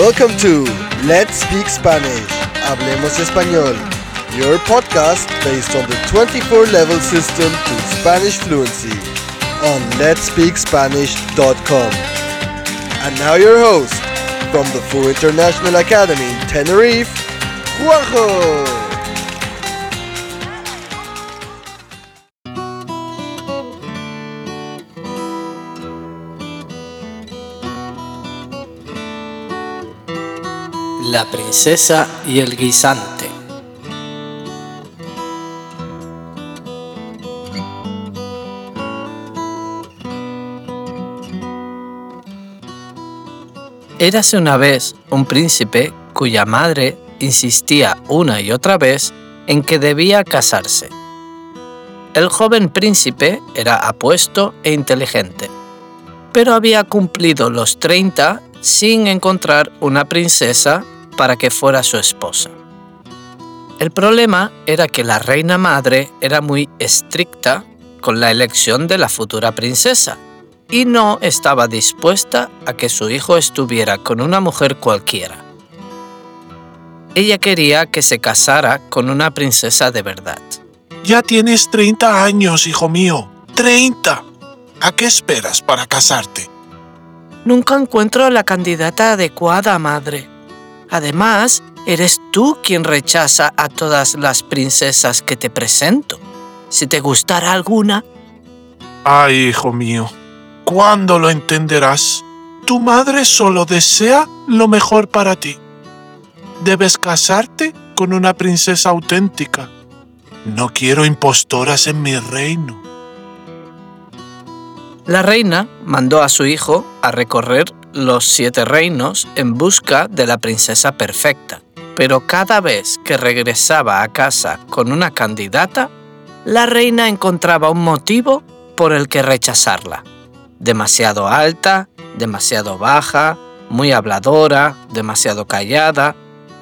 Welcome to Let's Speak Spanish. Hablemos Español. Your podcast based on the 24 level system to Spanish fluency on letspeakspanish.com. And now your host from the Full International Academy in Tenerife, Juanjo. La princesa y el guisante. Érase una vez un príncipe cuya madre insistía una y otra vez en que debía casarse. El joven príncipe era apuesto e inteligente, pero había cumplido los 30 sin encontrar una princesa para que fuera su esposa. El problema era que la reina madre era muy estricta con la elección de la futura princesa y no estaba dispuesta a que su hijo estuviera con una mujer cualquiera. Ella quería que se casara con una princesa de verdad. Ya tienes 30 años, hijo mío. ¡30! ¿A qué esperas para casarte? Nunca encuentro la candidata adecuada, madre. Además, eres tú quien rechaza a todas las princesas que te presento. Si te gustara alguna... Ay, hijo mío, ¿cuándo lo entenderás? Tu madre solo desea lo mejor para ti. Debes casarte con una princesa auténtica. No quiero impostoras en mi reino. La reina mandó a su hijo a recorrer los siete reinos en busca de la princesa perfecta, pero cada vez que regresaba a casa con una candidata, la reina encontraba un motivo por el que rechazarla. Demasiado alta, demasiado baja, muy habladora, demasiado callada.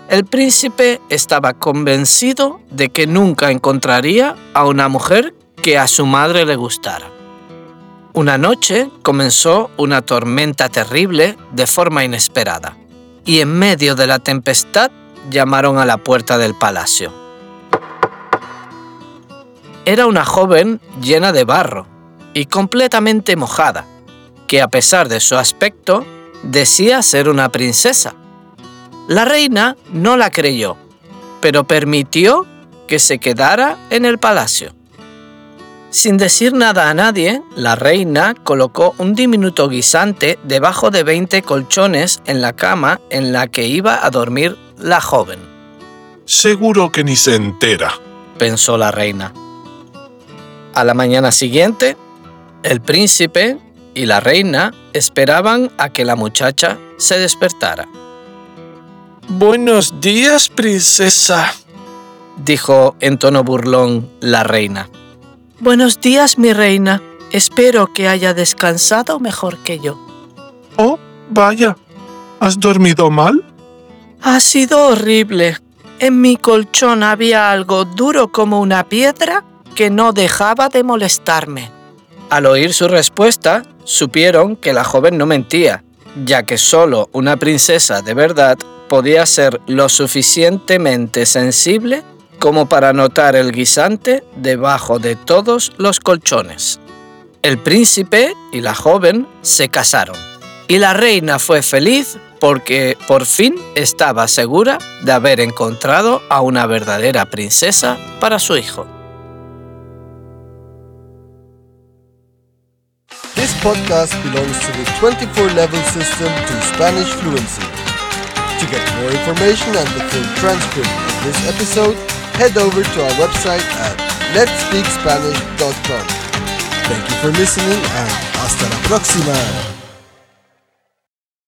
El príncipe estaba convencido de que nunca encontraría a una mujer que a su madre le gustara. Una noche comenzó una tormenta terrible de forma inesperada, y en medio de la tempestad llamaron a la puerta del palacio. Era una joven llena de barro y completamente mojada, que a pesar de su aspecto decía ser una princesa. La reina no la creyó, pero permitió que se quedara en el palacio. Sin decir nada a nadie, la reina colocó un diminuto guisante debajo de 20 colchones en la cama en la que iba a dormir la joven. Seguro que ni se entera, pensó la reina. A la mañana siguiente, el príncipe y la reina esperaban a que la muchacha se despertara. Buenos días, princesa, dijo en tono burlón la reina. Buenos días, mi reina. Espero que haya descansado mejor que yo. Oh, vaya. ¿Has dormido mal? Ha sido horrible. En mi colchón había algo duro como una piedra que no dejaba de molestarme. Al oír su respuesta, supieron que la joven no mentía, ya que solo una princesa de verdad podía ser lo suficientemente sensible como para notar el guisante debajo de todos los colchones. El príncipe y la joven se casaron y la reina fue feliz porque por fin estaba segura de haber encontrado a una verdadera princesa para su hijo. This podcast belongs to the 24 level system to Spanish fluency. To get more information and the full transcript of this episode, head over to our website at letspeakspanish.com. Thank you for listening and hasta la próxima.